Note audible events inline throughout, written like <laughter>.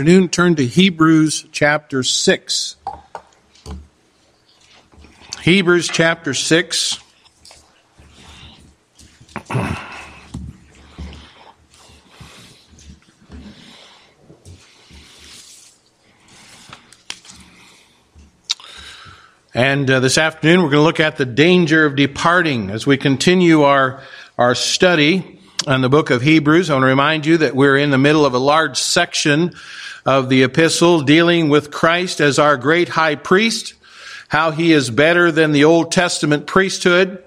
afternoon, turn to Hebrews chapter 6. Hebrews chapter 6. And uh, this afternoon, we're going to look at the danger of departing as we continue our, our study on the book of Hebrews. I want to remind you that we're in the middle of a large section of the epistle dealing with Christ as our great high priest, how he is better than the Old Testament priesthood.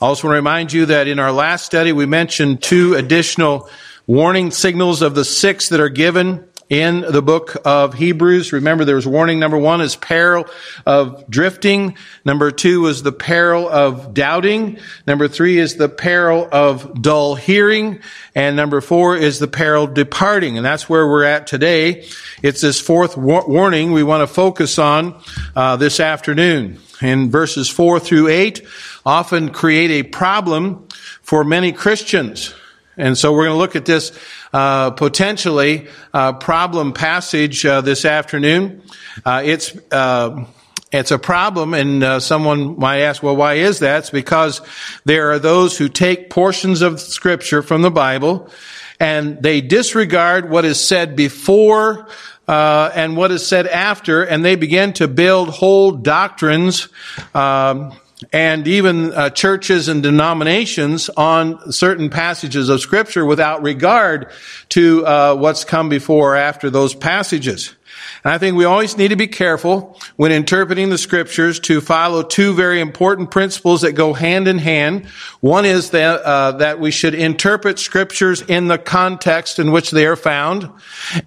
I also want to remind you that in our last study, we mentioned two additional warning signals of the six that are given in the book of Hebrews. Remember, there was warning number one is peril of drifting. Number two is the peril of doubting. Number three is the peril of dull hearing. And number four is the peril of departing. And that's where we're at today. It's this fourth warning we want to focus on uh, this afternoon. In verses four through eight, often create a problem for many Christians. And so we're going to look at this uh, potentially uh, problem passage uh, this afternoon. Uh, it's uh, it's a problem, and uh, someone might ask, "Well, why is that?" It's because there are those who take portions of Scripture from the Bible, and they disregard what is said before and what is said after, and they begin to build whole doctrines. Um, and even uh, churches and denominations on certain passages of scripture without regard to uh, what's come before or after those passages. And I think we always need to be careful when interpreting the scriptures to follow two very important principles that go hand in hand. One is that, uh, that we should interpret scriptures in the context in which they are found.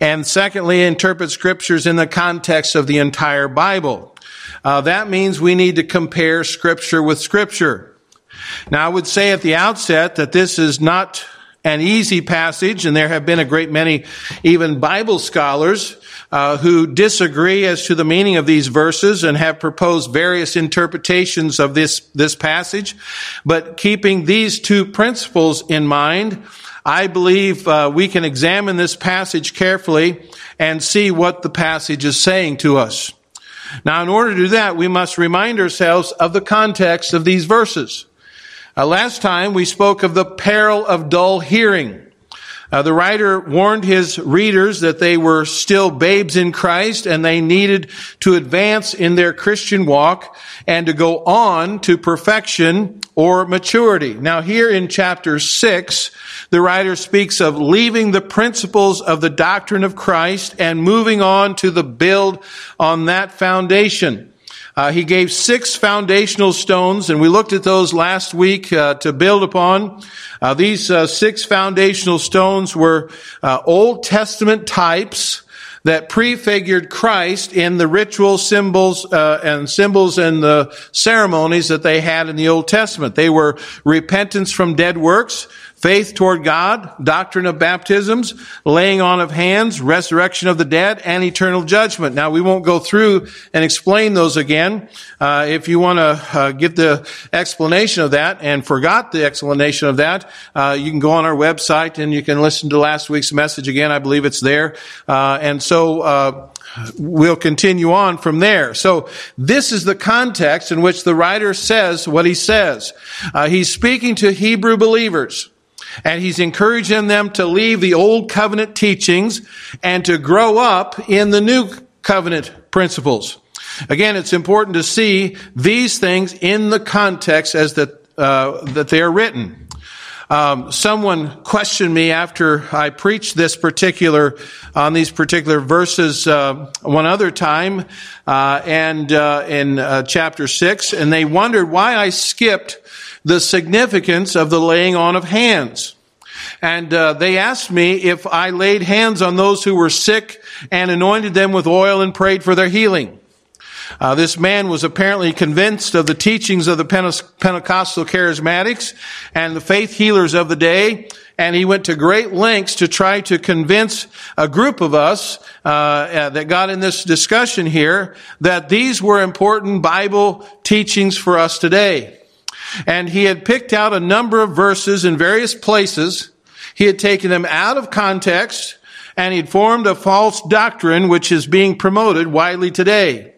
And secondly, interpret scriptures in the context of the entire Bible. Uh, that means we need to compare scripture with scripture. Now, I would say at the outset that this is not an easy passage, and there have been a great many even Bible scholars uh, who disagree as to the meaning of these verses and have proposed various interpretations of this this passage. But keeping these two principles in mind, I believe uh, we can examine this passage carefully and see what the passage is saying to us. Now, in order to do that, we must remind ourselves of the context of these verses. Uh, last time we spoke of the peril of dull hearing. Uh, the writer warned his readers that they were still babes in Christ and they needed to advance in their Christian walk and to go on to perfection or maturity. Now here in chapter 6, the writer speaks of leaving the principles of the doctrine of Christ and moving on to the build on that foundation. Uh, he gave six foundational stones, and we looked at those last week uh, to build upon. Uh, these uh, six foundational stones were uh, Old Testament types that prefigured Christ in the ritual symbols uh, and symbols and the ceremonies that they had in the Old Testament. They were repentance from dead works, faith toward God, doctrine of baptisms, laying on of hands, resurrection of the dead, and eternal judgment. Now, we won't go through and explain those again. Uh, if you want to uh, get the explanation of that and forgot the explanation of that, uh, you can go on our website and you can listen to last week's message again. I believe it's there. Uh, and so, uh, we'll continue on from there. So this is the context in which the writer says what he says. Uh, he's speaking to Hebrew believers. And he's encouraging them to leave the old covenant teachings and to grow up in the new covenant principles. Again, it's important to see these things in the context as that, uh, that they are written. Um, someone questioned me after I preached this particular on these particular verses uh, one other time, uh, and uh, in uh, chapter six, and they wondered why I skipped the significance of the laying on of hands. And uh, they asked me if I laid hands on those who were sick and anointed them with oil and prayed for their healing. Uh, this man was apparently convinced of the teachings of the Pentecostal charismatics and the faith healers of the day, and he went to great lengths to try to convince a group of us uh, uh that got in this discussion here that these were important Bible teachings for us today. And he had picked out a number of verses in various places. He had taken them out of context and he'd formed a false doctrine which is being promoted widely today.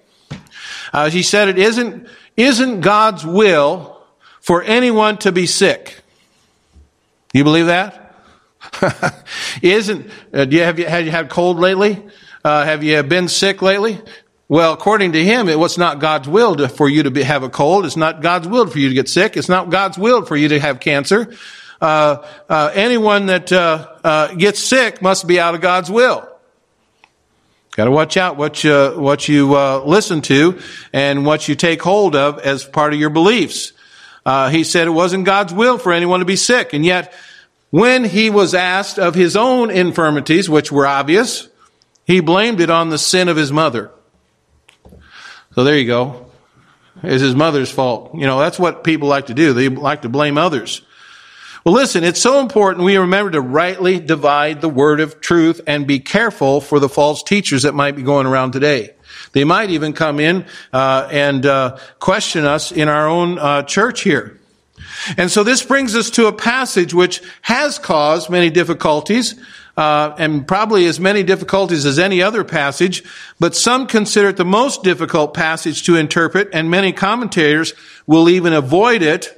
Uh, he said it isn't, isn't God's will for anyone to be sick. You believe that? <laughs> isn't, uh, do you have, you, have you had cold lately? Uh, have you been sick lately? Well, according to him, it was not God's will to, for you to be, have a cold. It's not God's will for you to get sick. It's not God's will for you to have cancer. Uh, uh, anyone that uh, uh gets sick must be out of God's will. Got to watch out what you what you uh, listen to and what you take hold of as part of your beliefs. Uh, he said it wasn't God's will for anyone to be sick, and yet when he was asked of his own infirmities, which were obvious, he blamed it on the sin of his mother. So there you go. It's his mother's fault. You know, that's what people like to do. They like to blame others. Well, listen, it's so important we remember to rightly divide the word of truth and be careful for the false teachers that might be going around today. They might even come in uh, and uh, question us in our own uh, church here. And so this brings us to a passage which has caused many difficulties, uh, and probably as many difficulties as any other passage, but some consider it the most difficult passage to interpret, and many commentators will even avoid it.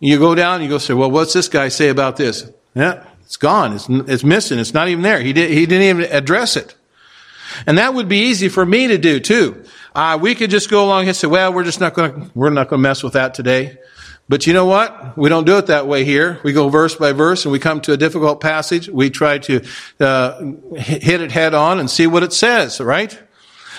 You go down, you go say, well, what's this guy say about this? Yeah, it's gone. It's, it's missing. It's not even there. He, did, he didn't even address it. And that would be easy for me to do too. Uh, we could just go along and say, well, we're just not going to, we're not going to mess with that today. But you know what? We don't do it that way here. We go verse by verse and we come to a difficult passage. We try to uh, hit it head on and see what it says, right?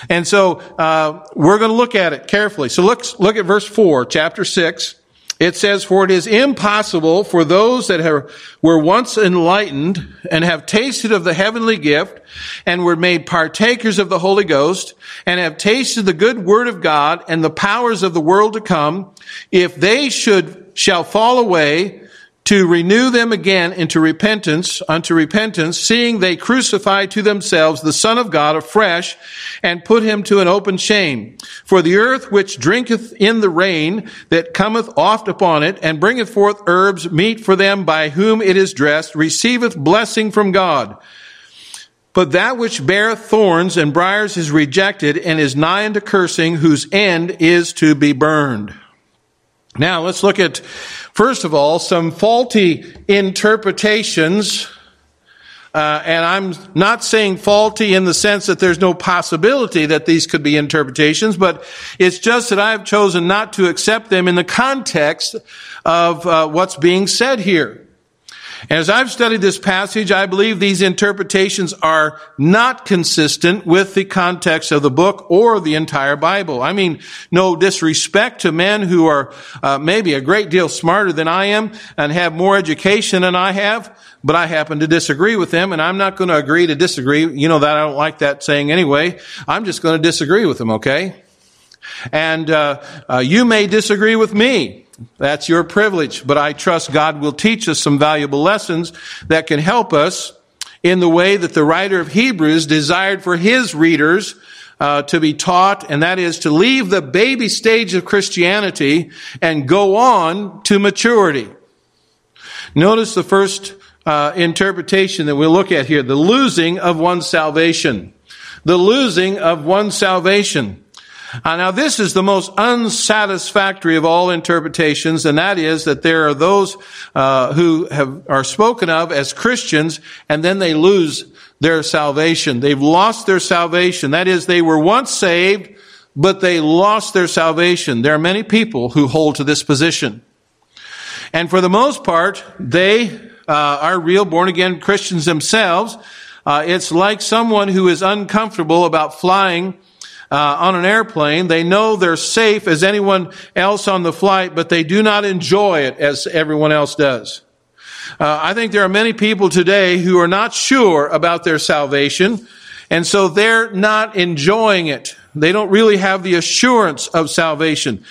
And so uh, we're going to look at it carefully. So look, look at verse 4, chapter 6. It says, For it is impossible for those that have, were once enlightened and have tasted of the heavenly gift and were made partakers of the Holy Ghost and have tasted the good word of God and the powers of the world to come, if they should, shall fall away, to renew them again into repentance, unto repentance, seeing they crucify to themselves the Son of God afresh and put him to an open shame. For the earth which drinketh in the rain that cometh oft upon it and bringeth forth herbs meet for them by whom it is dressed receiveth blessing from God. But that which beareth thorns and briers is rejected and is nigh unto cursing, whose end is to be burned. Now let's look at First of all, some faulty interpretations. Uh, and I'm not saying faulty in the sense that there's no possibility that these could be interpretations, but it's just that I've chosen not to accept them in the context of uh, what's being said here. As I've studied this passage, I believe these interpretations are not consistent with the context of the book or the entire Bible. I mean, no disrespect to men who are uh, maybe a great deal smarter than I am and have more education than I have, but I happen to disagree with them, and I'm not going to agree to disagree. You know that I don't like that saying anyway. I'm just going to disagree with them, okay? And uh, uh, you may disagree with me. That's your privilege. But I trust God will teach us some valuable lessons that can help us in the way that the writer of Hebrews desired for his readers uh, to be taught, and that is to leave the baby stage of Christianity and go on to maturity. Notice the first uh, interpretation that we'll look at here the losing of one's salvation. The losing of one's salvation. Uh, now, this is the most unsatisfactory of all interpretations, and that is that there are those uh, who have, are spoken of as Christians, and then they lose their salvation. They've lost their salvation. That is, they were once saved, but they lost their salvation. There are many people who hold to this position. And for the most part, they uh, are real born again Christians themselves. Uh, it's like someone who is uncomfortable about flying uh, on an airplane. They know they're safe as anyone else on the flight, but they do not enjoy it as everyone else does. Uh, I think there are many people today who are not sure about their salvation, and so they're not enjoying it. They don't really have the assurance of salvation.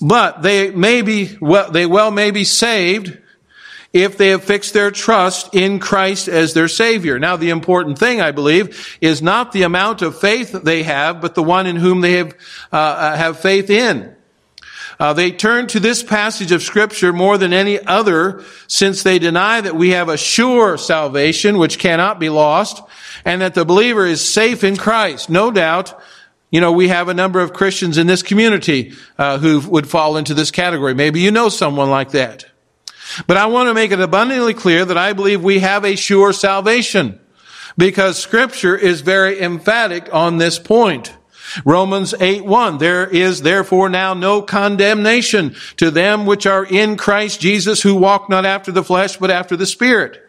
But they may be, well, they well may be saved, if they have fixed their trust in Christ as their Savior. Now, the important thing, I believe, is not the amount of faith they have, but the one in whom they have, uh, uh have faith in. Uh, they turn to this passage of scripture more than any other since they deny that we have a sure salvation which cannot be lost and that the believer is safe in Christ. No doubt, you know, we have a number of Christians in this community uh, who would fall into this category. Maybe you know someone like that. But I want to make it abundantly clear that I believe we have a sure salvation because scripture is very emphatic on this point. Romans 8 1, there is therefore now no condemnation to them which are in Christ Jesus who walk not after the flesh but after the Spirit.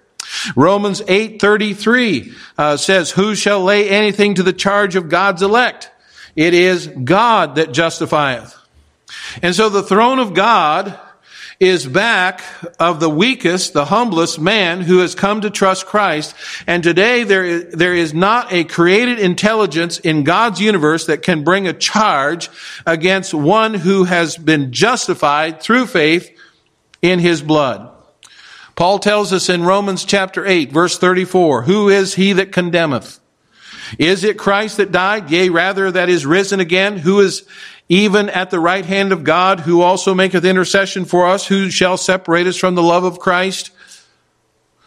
Romans 8:33 uh, says, "Who shall lay anything to the charge of God's elect? It is God that justifieth." And so the throne of God is back of the weakest, the humblest man who has come to trust Christ. And today there is, there is not a created intelligence in God's universe that can bring a charge against one who has been justified through faith in his blood. Paul tells us in Romans chapter 8 verse 34, who is he that condemneth? Is it Christ that died? Yea, rather that is risen again, who is even at the right hand of God, who also maketh intercession for us, who shall separate us from the love of Christ?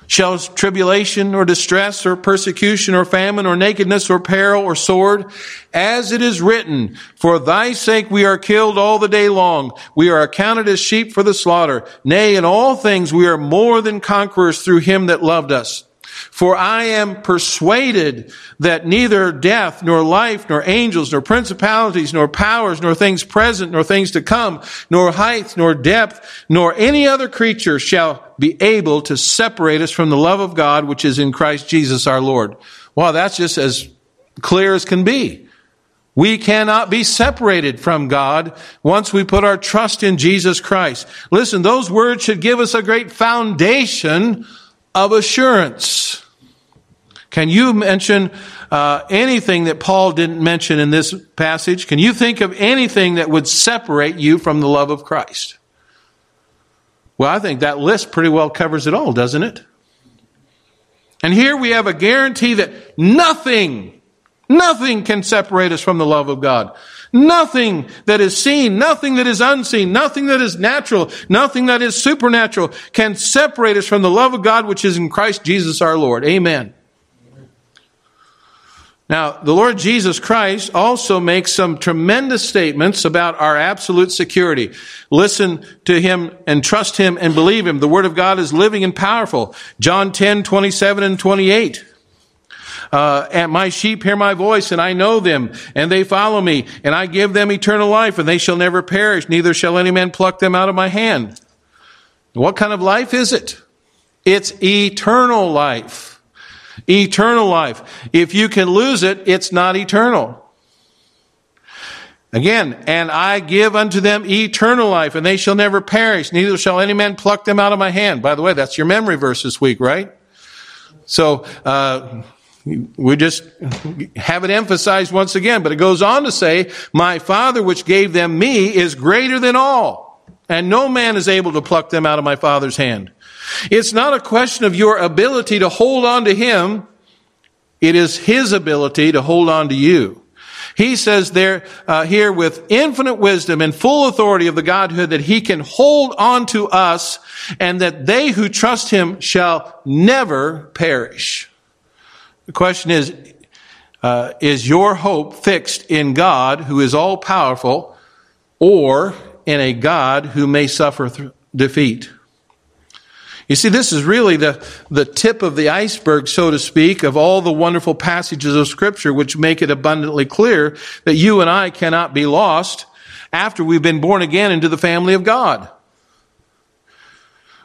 Shall tribulation or distress or persecution or famine or nakedness or peril or sword? As it is written, for thy sake we are killed all the day long. We are accounted as sheep for the slaughter. Nay, in all things we are more than conquerors through him that loved us. For I am persuaded that neither death, nor life, nor angels, nor principalities, nor powers, nor things present, nor things to come, nor height, nor depth, nor any other creature shall be able to separate us from the love of God which is in Christ Jesus our Lord. Wow, that's just as clear as can be. We cannot be separated from God once we put our trust in Jesus Christ. Listen, those words should give us a great foundation of assurance. Can you mention uh, anything that Paul didn't mention in this passage? Can you think of anything that would separate you from the love of Christ? Well, I think that list pretty well covers it all, doesn't it? And here we have a guarantee that nothing, nothing can separate us from the love of God. Nothing that is seen, nothing that is unseen, nothing that is natural, nothing that is supernatural can separate us from the love of God which is in Christ Jesus our Lord. Amen. Now, the Lord Jesus Christ also makes some tremendous statements about our absolute security. Listen to Him and trust Him and believe Him. The Word of God is living and powerful. John 10, 27 and 28 uh, and my sheep hear my voice and I know them and they follow me and I give them eternal life and they shall never perish. Neither shall any man pluck them out of my hand. What kind of life is it? It's eternal life. Eternal life. If you can lose it, it's not eternal. Again, and I give unto them eternal life, and they shall never perish, neither shall any man pluck them out of my hand. By the way, that's your memory verse this week, right? So, uh, we just have it emphasized once again, but it goes on to say, my father which gave them me is greater than all, and no man is able to pluck them out of my father's hand. It's not a question of your ability to hold on to him. It is his ability to hold on to you. He says there, uh, here with infinite wisdom and full authority of the Godhood that he can hold on to us and that they who trust him shall never perish. The question is, uh, is your hope fixed in God who is all powerful or in a God who may suffer th- defeat? You see, this is really the, the tip of the iceberg, so to speak, of all the wonderful passages of scripture which make it abundantly clear that you and I cannot be lost after we've been born again into the family of God.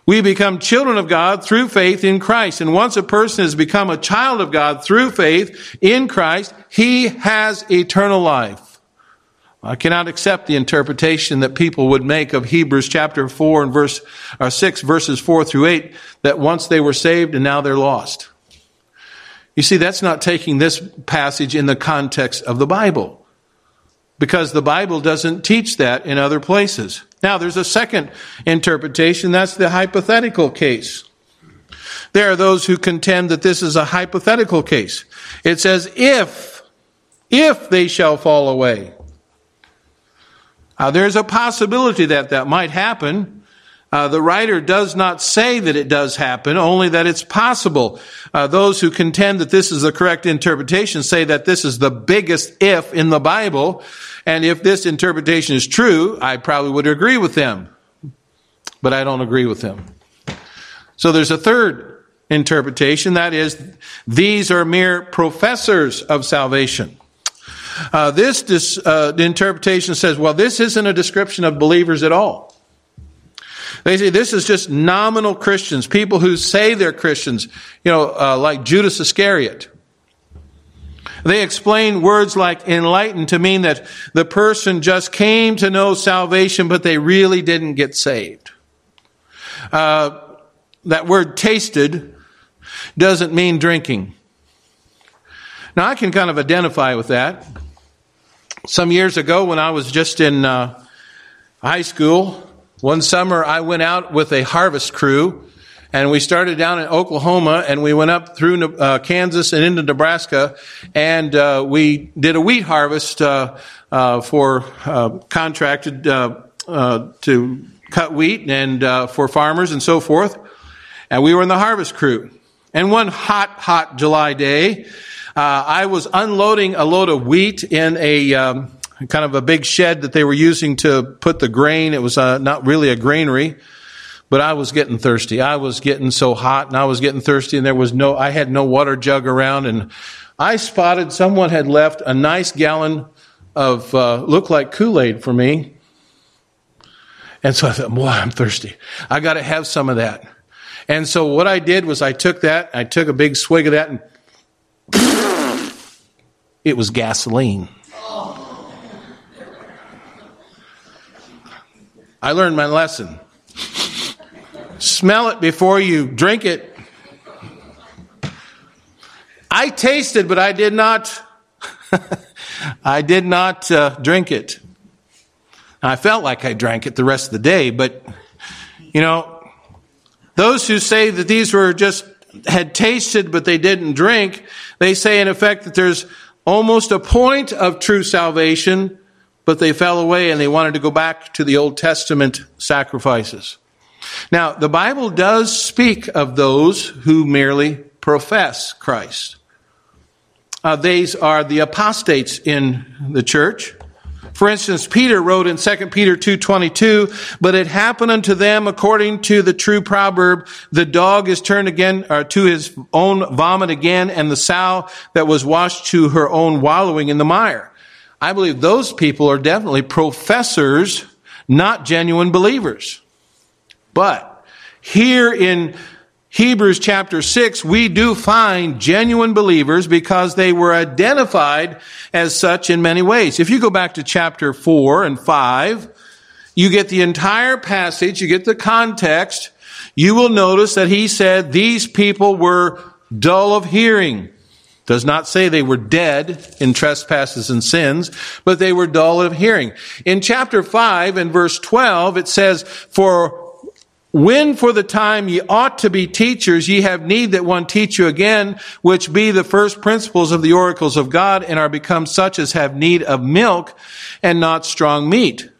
We become children of God through faith in Christ. And once a person has become a child of God through faith in Christ, he has eternal life. I cannot accept the interpretation that people would make of Hebrews chapter 4 and verse or uh, 6 verses 4 through 8 that once they were saved and now they're lost. You see, that's not taking this passage in the context of the Bible because the Bible doesn't teach that in other places. Now, there's a second interpretation. That's the hypothetical case. There are those who contend that this is a hypothetical case. It says, if, if they shall fall away. Uh, there's a possibility that that might happen. Uh, the writer does not say that it does happen, only that it's possible. Uh, those who contend that this is the correct interpretation say that this is the biggest if in the Bible, and if this interpretation is true, I probably would agree with them. But I don't agree with them. So there's a third interpretation, that is, these are mere professors of salvation. Uh, this, this uh, interpretation says, well, this isn't a description of believers at all. They say this is just nominal Christians, people who say they're Christians, you know, uh, like Judas Iscariot. They explain words like enlightened to mean that the person just came to know salvation, but they really didn't get saved. Uh, that word tasted doesn't mean drinking. Now, I can kind of identify with that. Some years ago, when I was just in uh, high school, one summer I went out with a harvest crew, and we started down in Oklahoma, and we went up through uh, Kansas and into Nebraska, and uh, we did a wheat harvest uh, uh, for uh, contracted to cut wheat and for farmers and so forth. And we were in the harvest crew. And one hot, hot July day, I was unloading a load of wheat in a um, kind of a big shed that they were using to put the grain. It was uh, not really a granary, but I was getting thirsty. I was getting so hot and I was getting thirsty and there was no, I had no water jug around and I spotted someone had left a nice gallon of, uh, looked like Kool-Aid for me. And so I thought, boy, I'm thirsty. I got to have some of that. And so what I did was I took that, I took a big swig of that and it was gasoline. I learned my lesson. Smell it before you drink it. I tasted, but I did not. <laughs> I did not uh, drink it. I felt like I drank it the rest of the day, but you know, those who say that these were just had tasted but they didn't drink, they say in effect that there's almost a point of true salvation but they fell away and they wanted to go back to the Old Testament sacrifices. Now, the Bible does speak of those who merely profess Christ. Uh, these are the apostates in the church. For instance, Peter wrote in 2 Peter 2.22, but it happened unto them according to the true proverb, the dog is turned again or to his own vomit again, and the sow that was washed to her own wallowing in the mire. I believe those people are definitely professors, not genuine believers. But here in Hebrews chapter 6, we do find genuine believers because they were identified as such in many ways. If you go back to chapter 4 and 5, you get the entire passage, you get the context, you will notice that he said these people were dull of hearing. Does not say they were dead in trespasses and sins, but they were dull of hearing. In chapter 5 and verse 12, it says, For when for the time ye ought to be teachers, ye have need that one teach you again, which be the first principles of the oracles of God, and are become such as have need of milk and not strong meat.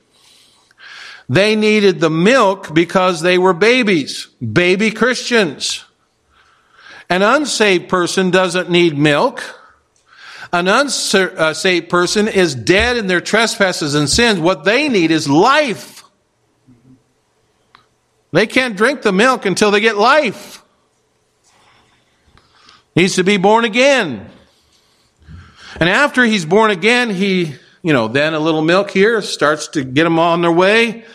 They needed the milk because they were babies, baby Christians. An unsaved person doesn't need milk. An unsaved person is dead in their trespasses and sins. What they need is life. They can't drink the milk until they get life. Needs to be born again. And after he's born again, he, you know, then a little milk here starts to get them on their way.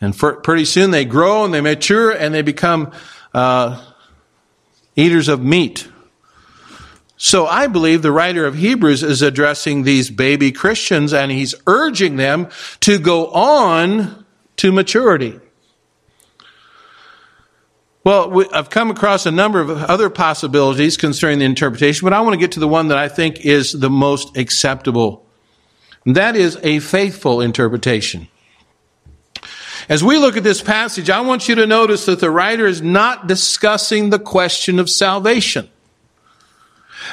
And for, pretty soon they grow and they mature and they become uh, eaters of meat. So I believe the writer of Hebrews is addressing these baby Christians and he's urging them to go on to maturity. Well, I've come across a number of other possibilities concerning the interpretation, but I want to get to the one that I think is the most acceptable. And that is a faithful interpretation. As we look at this passage, I want you to notice that the writer is not discussing the question of salvation.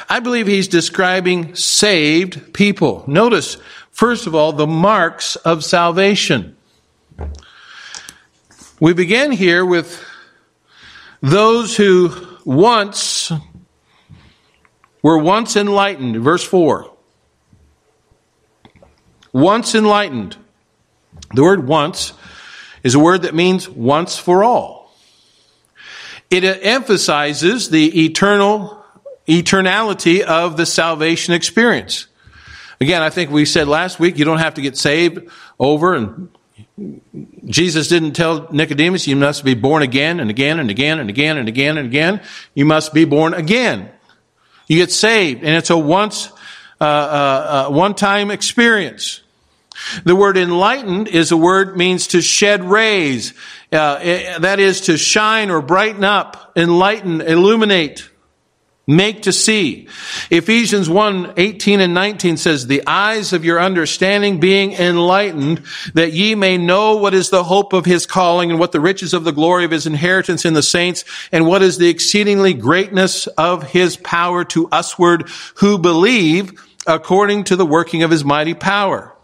I believe he's describing saved people. Notice, first of all, the marks of salvation. We begin here with those who once were once enlightened, verse 4. Once enlightened. The word once is a word that means once for all. It emphasizes the eternal eternality of the salvation experience. Again, I think we said last week you don't have to get saved over and Jesus didn't tell Nicodemus you must be born again and again and again and again and again and again. You must be born again. You get saved and it's a once uh, uh, uh, one time experience. The word enlightened is a word means to shed rays. Uh, eh, that is to shine or brighten up, enlighten, illuminate, make to see. Ephesians 1, 18 and 19 says, the eyes of your understanding being enlightened, that ye may know what is the hope of his calling and what the riches of the glory of his inheritance in the saints and what is the exceedingly greatness of his power to usward who believe according to the working of his mighty power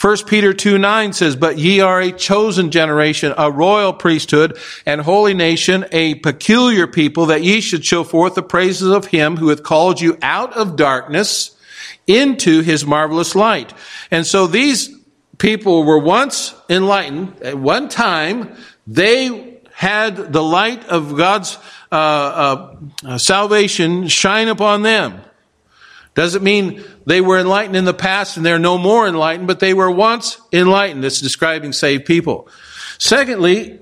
1 Peter 2 9 says, But ye are a chosen generation, a royal priesthood, and holy nation, a peculiar people, that ye should show forth the praises of him who hath called you out of darkness into his marvelous light. And so these people were once enlightened. At one time, they had the light of God's uh, uh, salvation shine upon them. Doesn't mean they were enlightened in the past and they're no more enlightened, but they were once enlightened. It's describing saved people. Secondly,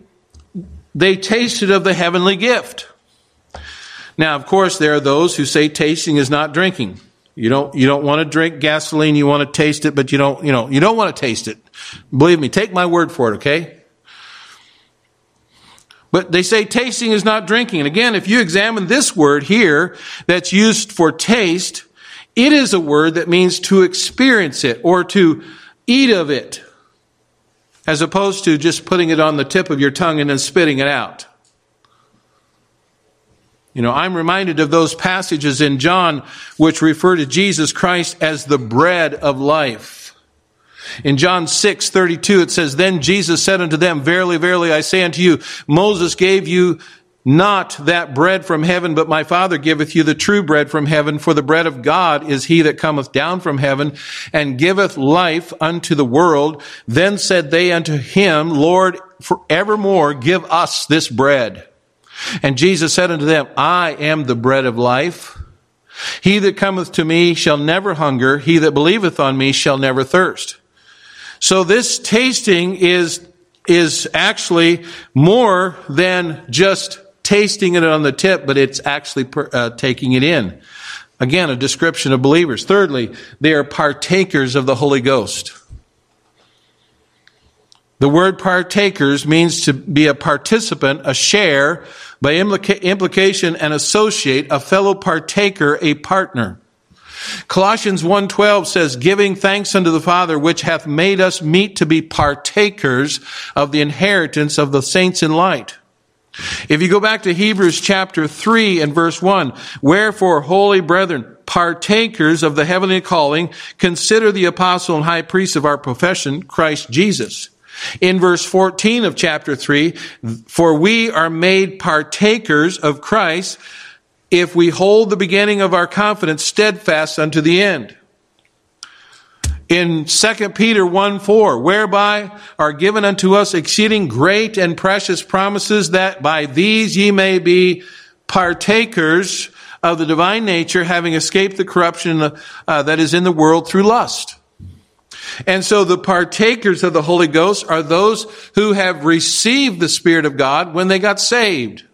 they tasted of the heavenly gift. Now, of course, there are those who say tasting is not drinking. You don't, you don't want to drink gasoline, you want to taste it, but you don't, you know, you don't want to taste it. Believe me, take my word for it, okay? But they say tasting is not drinking. And again, if you examine this word here that's used for taste, it is a word that means to experience it or to eat of it, as opposed to just putting it on the tip of your tongue and then spitting it out. You know, I'm reminded of those passages in John which refer to Jesus Christ as the bread of life. In John 6, 32, it says, Then Jesus said unto them, Verily, verily, I say unto you, Moses gave you not that bread from heaven, but my Father giveth you the true bread from heaven. For the bread of God is he that cometh down from heaven and giveth life unto the world. Then said they unto him, Lord, forevermore give us this bread. And Jesus said unto them, I am the bread of life. He that cometh to me shall never hunger. He that believeth on me shall never thirst. So this tasting is, is actually more than just tasting it on the tip, but it's actually uh, taking it in. Again, a description of believers. Thirdly, they are partakers of the Holy Ghost. The word partakers means to be a participant, a share, by implica- implication, an associate, a fellow partaker, a partner. Colossians 1:12 says giving thanks unto the Father which hath made us meet to be partakers of the inheritance of the saints in light. If you go back to Hebrews chapter 3 and verse 1, wherefore, holy brethren, partakers of the heavenly calling, consider the apostle and high priest of our profession, Christ Jesus. In verse 14 of chapter 3, for we are made partakers of Christ if we hold the beginning of our confidence steadfast unto the end in 2 Peter 1 4, whereby are given unto us exceeding great and precious promises that by these ye may be partakers of the divine nature, having escaped the corruption uh, that is in the world through lust. And so the partakers of the Holy Ghost are those who have received the Spirit of God when they got saved.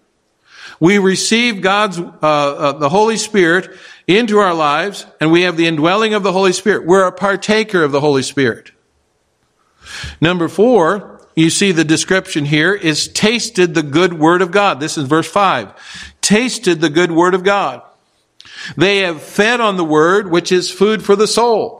We receive God's, uh, uh, the Holy Spirit into our lives and we have the indwelling of the Holy Spirit. We're a partaker of the Holy Spirit. Number four, you see the description here is tasted the good word of God. This is verse five. Tasted the good word of God. They have fed on the word, which is food for the soul.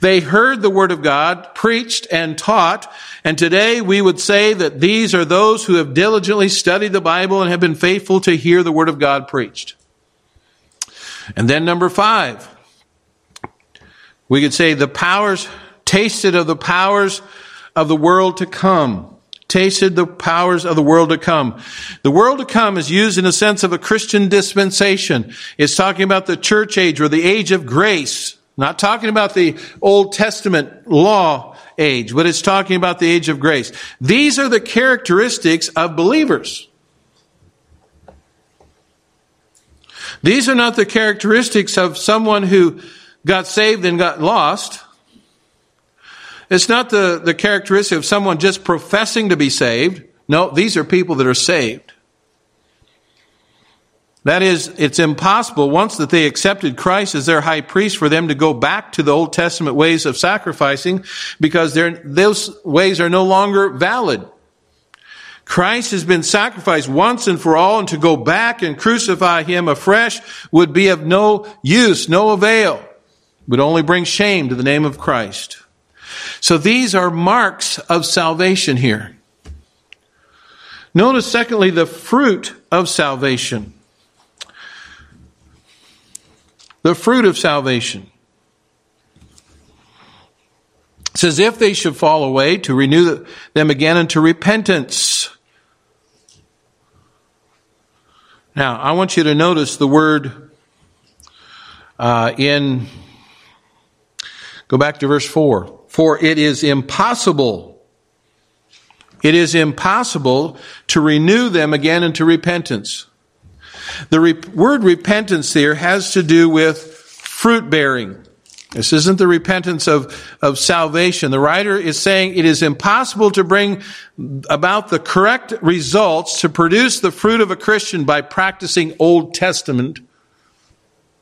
They heard the word of God, preached and taught, and today we would say that these are those who have diligently studied the Bible and have been faithful to hear the word of God preached. And then number five, we could say the powers, tasted of the powers of the world to come. Tasted the powers of the world to come. The world to come is used in a sense of a Christian dispensation. It's talking about the church age or the age of grace. Not talking about the Old Testament law age, but it's talking about the age of grace. These are the characteristics of believers. These are not the characteristics of someone who got saved and got lost. It's not the, the characteristic of someone just professing to be saved. No, these are people that are saved. That is, it's impossible once that they accepted Christ as their high priest for them to go back to the Old Testament ways of sacrificing because those ways are no longer valid. Christ has been sacrificed once and for all, and to go back and crucify him afresh would be of no use, no avail, would only bring shame to the name of Christ. So these are marks of salvation here. Notice, secondly, the fruit of salvation. The fruit of salvation. It says, if they should fall away, to renew them again unto repentance. Now, I want you to notice the word uh, in, go back to verse 4. For it is impossible, it is impossible to renew them again into repentance. The re- word repentance here has to do with fruit bearing. This isn't the repentance of, of salvation. The writer is saying it is impossible to bring about the correct results to produce the fruit of a Christian by practicing Old Testament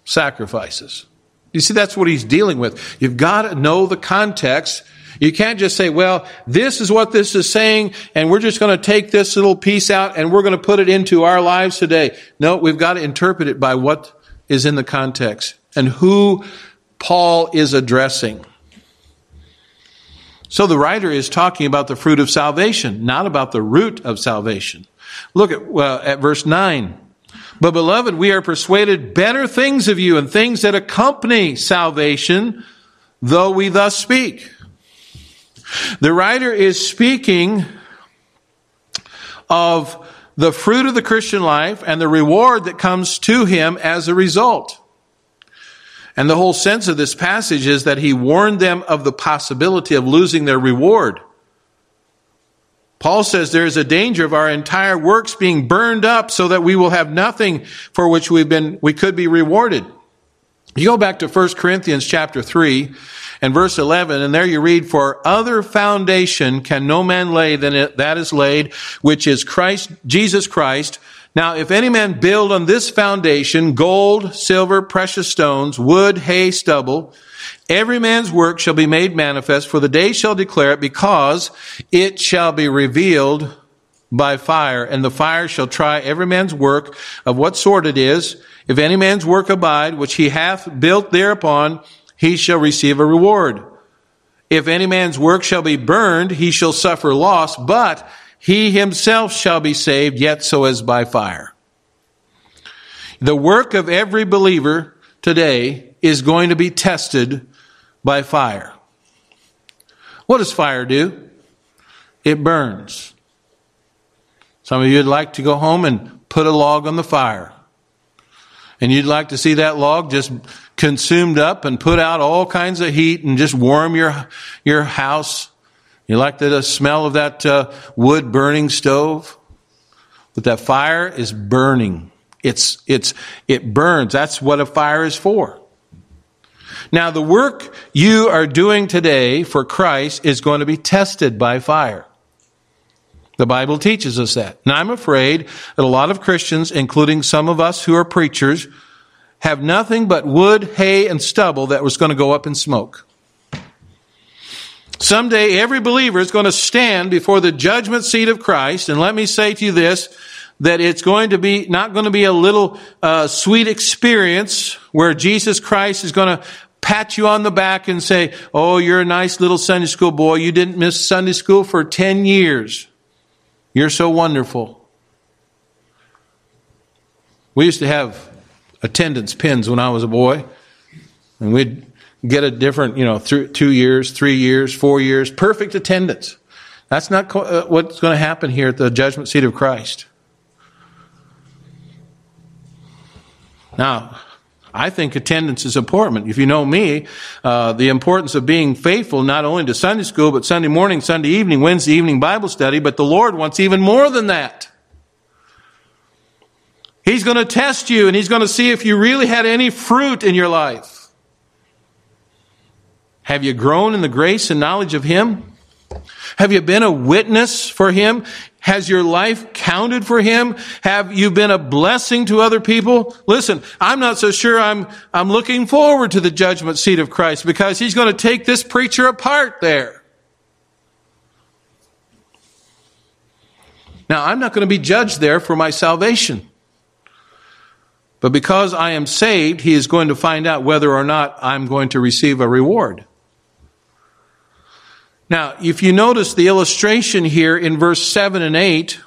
sacrifices. You see, that's what he's dealing with. You've got to know the context. You can't just say, well, this is what this is saying, and we're just going to take this little piece out and we're going to put it into our lives today. No, we've got to interpret it by what is in the context and who Paul is addressing. So the writer is talking about the fruit of salvation, not about the root of salvation. Look at, well, at verse 9. But beloved, we are persuaded better things of you and things that accompany salvation, though we thus speak. The writer is speaking of the fruit of the Christian life and the reward that comes to him as a result. And the whole sense of this passage is that he warned them of the possibility of losing their reward. Paul says there is a danger of our entire works being burned up so that we will have nothing for which we've been, we could be rewarded. You go back to 1 Corinthians chapter 3 and verse 11, and there you read, For other foundation can no man lay than that is laid, which is Christ, Jesus Christ, now, if any man build on this foundation gold, silver, precious stones, wood, hay, stubble, every man's work shall be made manifest, for the day shall declare it, because it shall be revealed by fire, and the fire shall try every man's work of what sort it is. If any man's work abide, which he hath built thereupon, he shall receive a reward. If any man's work shall be burned, he shall suffer loss, but he himself shall be saved, yet so as by fire. The work of every believer today is going to be tested by fire. What does fire do? It burns. Some of you would like to go home and put a log on the fire. And you'd like to see that log just consumed up and put out all kinds of heat and just warm your, your house. You like the smell of that uh, wood burning stove? But that fire is burning. It's, it's, it burns. That's what a fire is for. Now, the work you are doing today for Christ is going to be tested by fire. The Bible teaches us that. And I'm afraid that a lot of Christians, including some of us who are preachers, have nothing but wood, hay, and stubble that was going to go up in smoke. Someday every believer is going to stand before the judgment seat of Christ. And let me say to you this, that it's going to be, not going to be a little uh, sweet experience where Jesus Christ is going to pat you on the back and say, Oh, you're a nice little Sunday school boy. You didn't miss Sunday school for 10 years. You're so wonderful. We used to have attendance pins when I was a boy. And we'd get a different, you know, th- two years, three years, four years, perfect attendance. That's not co- uh, what's going to happen here at the judgment seat of Christ. Now, I think attendance is important. If you know me, uh, the importance of being faithful not only to Sunday school, but Sunday morning, Sunday evening, Wednesday evening Bible study, but the Lord wants even more than that. He's going to test you and He's going to see if you really had any fruit in your life. Have you grown in the grace and knowledge of Him? Have you been a witness for Him? Has your life counted for Him? Have you been a blessing to other people? Listen, I'm not so sure I'm, I'm looking forward to the judgment seat of Christ because He's going to take this preacher apart there. Now, I'm not going to be judged there for my salvation. But because I am saved, He is going to find out whether or not I'm going to receive a reward. Now, if you notice the illustration here in verse 7 and 8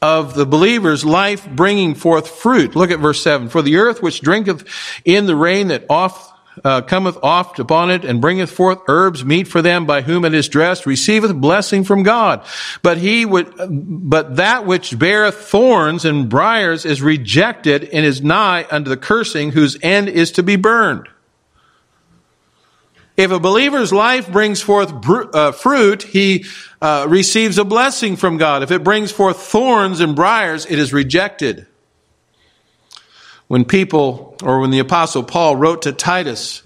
of the believer's life bringing forth fruit, look at verse 7. For the earth which drinketh in the rain that oft uh, cometh oft upon it and bringeth forth herbs meet for them by whom it is dressed receiveth blessing from God. But he would, but that which beareth thorns and briars is rejected and is nigh unto the cursing whose end is to be burned. If a believer's life brings forth uh, fruit, he uh, receives a blessing from God. If it brings forth thorns and briars, it is rejected. When people, or when the apostle Paul wrote to Titus,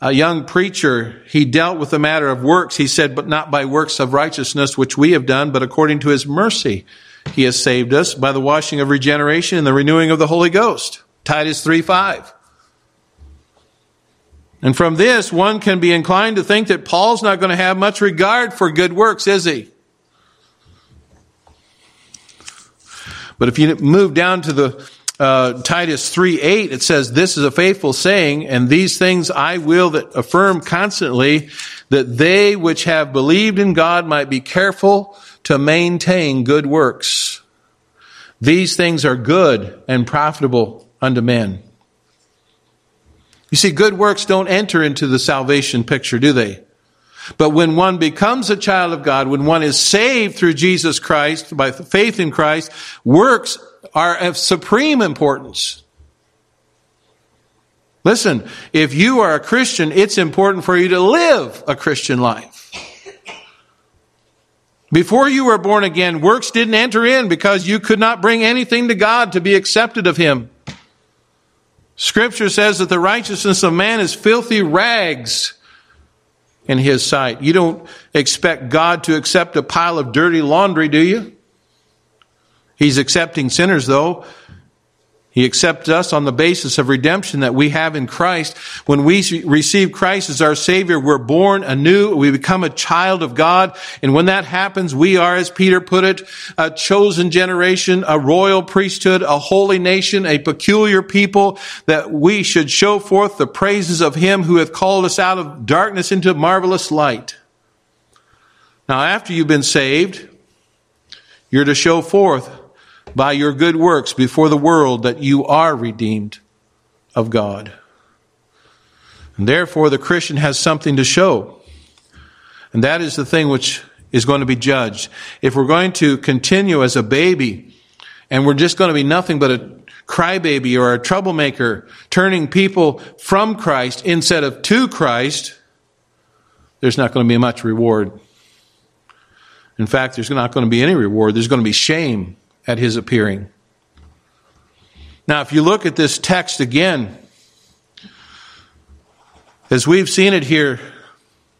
a young preacher, he dealt with the matter of works. He said, but not by works of righteousness which we have done, but according to his mercy. He has saved us by the washing of regeneration and the renewing of the Holy Ghost. Titus 3 5. And from this, one can be inclined to think that Paul's not going to have much regard for good works, is he? But if you move down to the uh, Titus 3 8, it says, This is a faithful saying, and these things I will that affirm constantly, that they which have believed in God might be careful to maintain good works. These things are good and profitable unto men. You see, good works don't enter into the salvation picture, do they? But when one becomes a child of God, when one is saved through Jesus Christ by faith in Christ, works are of supreme importance. Listen, if you are a Christian, it's important for you to live a Christian life. Before you were born again, works didn't enter in because you could not bring anything to God to be accepted of Him. Scripture says that the righteousness of man is filthy rags in his sight. You don't expect God to accept a pile of dirty laundry, do you? He's accepting sinners, though. He accepts us on the basis of redemption that we have in Christ. When we receive Christ as our Savior, we're born anew. We become a child of God. And when that happens, we are, as Peter put it, a chosen generation, a royal priesthood, a holy nation, a peculiar people that we should show forth the praises of Him who hath called us out of darkness into marvelous light. Now, after you've been saved, you're to show forth by your good works before the world that you are redeemed of God. And therefore, the Christian has something to show. And that is the thing which is going to be judged. If we're going to continue as a baby and we're just going to be nothing but a crybaby or a troublemaker, turning people from Christ instead of to Christ, there's not going to be much reward. In fact, there's not going to be any reward. There's going to be shame at his appearing. Now, if you look at this text again, as we've seen it here,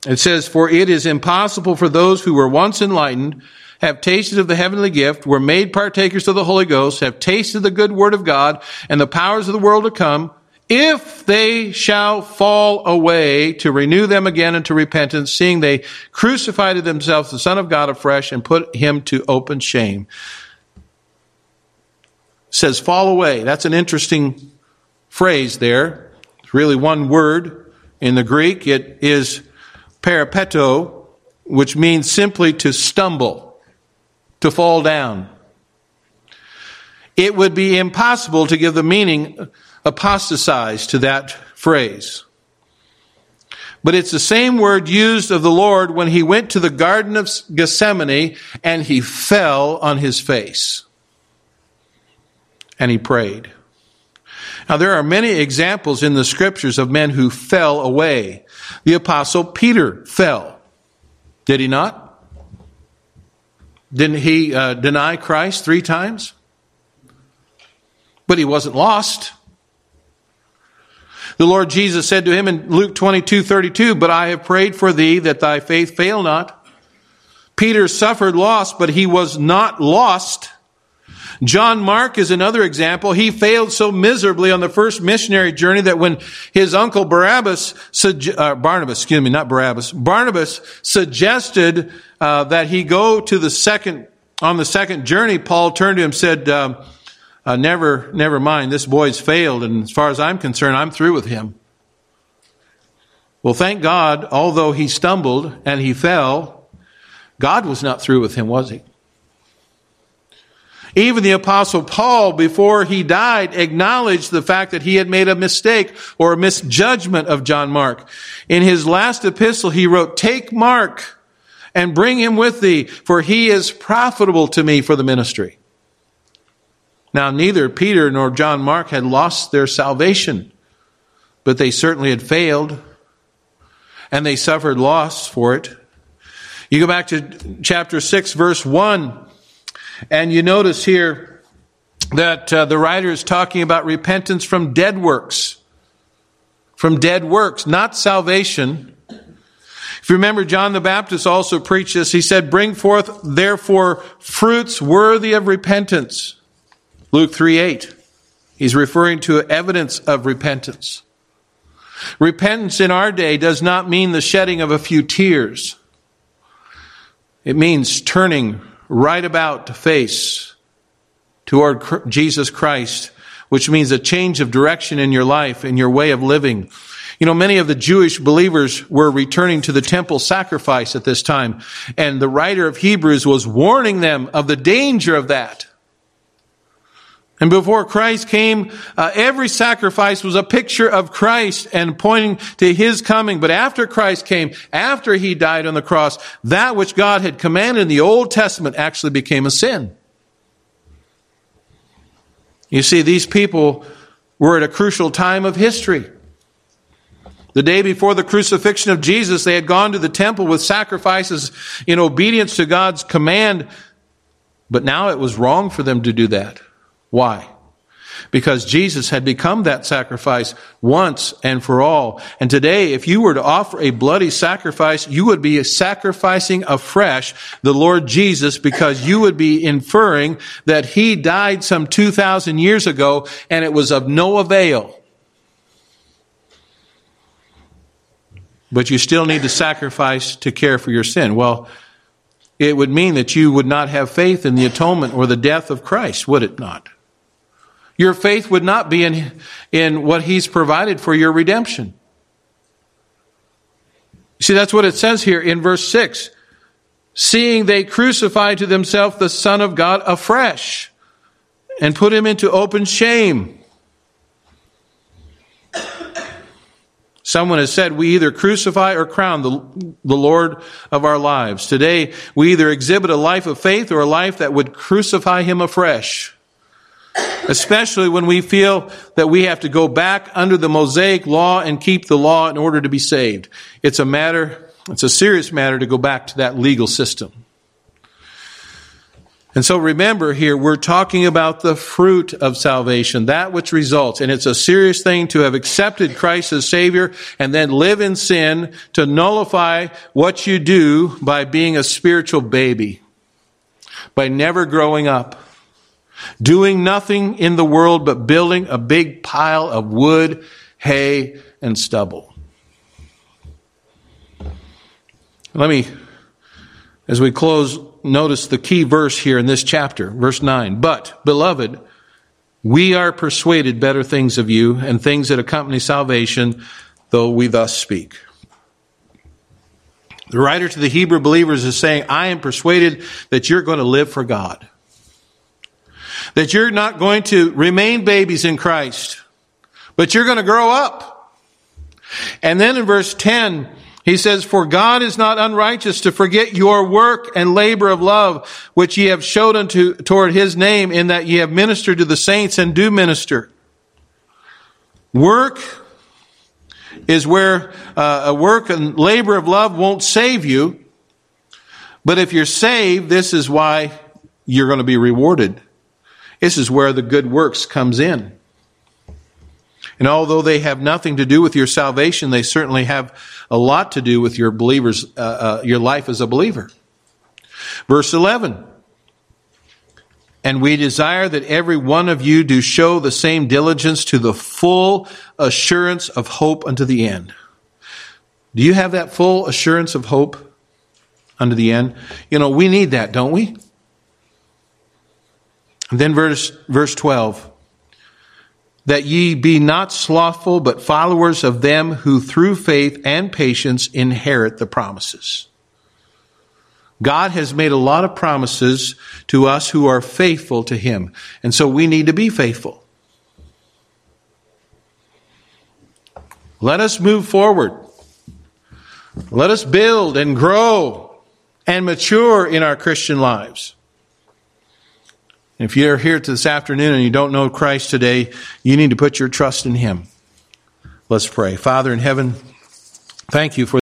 it says, For it is impossible for those who were once enlightened, have tasted of the heavenly gift, were made partakers of the Holy Ghost, have tasted the good word of God and the powers of the world to come, if they shall fall away to renew them again into repentance, seeing they crucified to themselves the Son of God afresh and put him to open shame says fall away. That's an interesting phrase there. It's really one word in the Greek. It is parapipto, which means simply to stumble, to fall down. it would be impossible to give the meaning apostatize to that phrase. But it's the same word used of the Lord when he went to the Garden of Gethsemane and he fell on his face. And he prayed. Now there are many examples in the scriptures of men who fell away. The apostle Peter fell. Did he not? Didn't he uh, deny Christ three times? But he wasn't lost. The Lord Jesus said to him in Luke 22, 32, But I have prayed for thee that thy faith fail not. Peter suffered loss, but he was not lost. John Mark is another example. He failed so miserably on the first missionary journey that when his uncle Barabbas, uh, Barnabas, excuse me, not Barabbas, Barnabas suggested uh, that he go to the second, on the second journey, Paul turned to him and said, uh, uh, never, never mind, this boy's failed, and as far as I'm concerned, I'm through with him. Well, thank God, although he stumbled and he fell, God was not through with him, was he? Even the apostle Paul, before he died, acknowledged the fact that he had made a mistake or a misjudgment of John Mark. In his last epistle, he wrote, Take Mark and bring him with thee, for he is profitable to me for the ministry. Now, neither Peter nor John Mark had lost their salvation, but they certainly had failed, and they suffered loss for it. You go back to chapter 6, verse 1, and you notice here that uh, the writer is talking about repentance from dead works. From dead works, not salvation. If you remember, John the Baptist also preached this. He said, Bring forth, therefore, fruits worthy of repentance. Luke 3 8. He's referring to evidence of repentance. Repentance in our day does not mean the shedding of a few tears. It means turning right about to face toward Jesus Christ, which means a change of direction in your life, in your way of living. You know, many of the Jewish believers were returning to the temple sacrifice at this time, and the writer of Hebrews was warning them of the danger of that. And before Christ came, uh, every sacrifice was a picture of Christ and pointing to His coming. But after Christ came, after He died on the cross, that which God had commanded in the Old Testament actually became a sin. You see, these people were at a crucial time of history. The day before the crucifixion of Jesus, they had gone to the temple with sacrifices in obedience to God's command, but now it was wrong for them to do that. Why? Because Jesus had become that sacrifice once and for all. And today, if you were to offer a bloody sacrifice, you would be sacrificing afresh the Lord Jesus because you would be inferring that He died some 2,000 years ago and it was of no avail. But you still need to sacrifice to care for your sin. Well, it would mean that you would not have faith in the atonement or the death of Christ, would it not? Your faith would not be in, in what He's provided for your redemption. See, that's what it says here in verse 6. Seeing they crucify to themselves the Son of God afresh and put him into open shame. Someone has said we either crucify or crown the, the Lord of our lives. Today, we either exhibit a life of faith or a life that would crucify him afresh especially when we feel that we have to go back under the Mosaic law and keep the law in order to be saved. It's a matter, it's a serious matter to go back to that legal system. And so remember here, we're talking about the fruit of salvation, that which results. And it's a serious thing to have accepted Christ as Savior and then live in sin to nullify what you do by being a spiritual baby, by never growing up doing nothing in the world but building a big pile of wood, hay, and stubble. Let me, as we close, notice the key verse here in this chapter, verse 9. But, beloved, we are persuaded better things of you and things that accompany salvation, though we thus speak. The writer to the Hebrew believers is saying, I am persuaded that you're going to live for God. That you're not going to remain babies in Christ, but you're going to grow up. And then in verse 10, he says, For God is not unrighteous to forget your work and labor of love, which ye have showed unto, toward his name, in that ye have ministered to the saints and do minister. Work is where uh, a work and labor of love won't save you. But if you're saved, this is why you're going to be rewarded. This is where the good works comes in. And although they have nothing to do with your salvation, they certainly have a lot to do with your believers, uh, uh, your life as a believer. Verse 11. And we desire that every one of you do show the same diligence to the full assurance of hope unto the end. Do you have that full assurance of hope unto the end? You know, we need that, don't we? And then verse, verse 12 that ye be not slothful, but followers of them who through faith and patience inherit the promises. God has made a lot of promises to us who are faithful to Him. And so we need to be faithful. Let us move forward. Let us build and grow and mature in our Christian lives. If you're here to this afternoon and you don't know Christ today, you need to put your trust in Him. Let's pray. Father in heaven, thank you for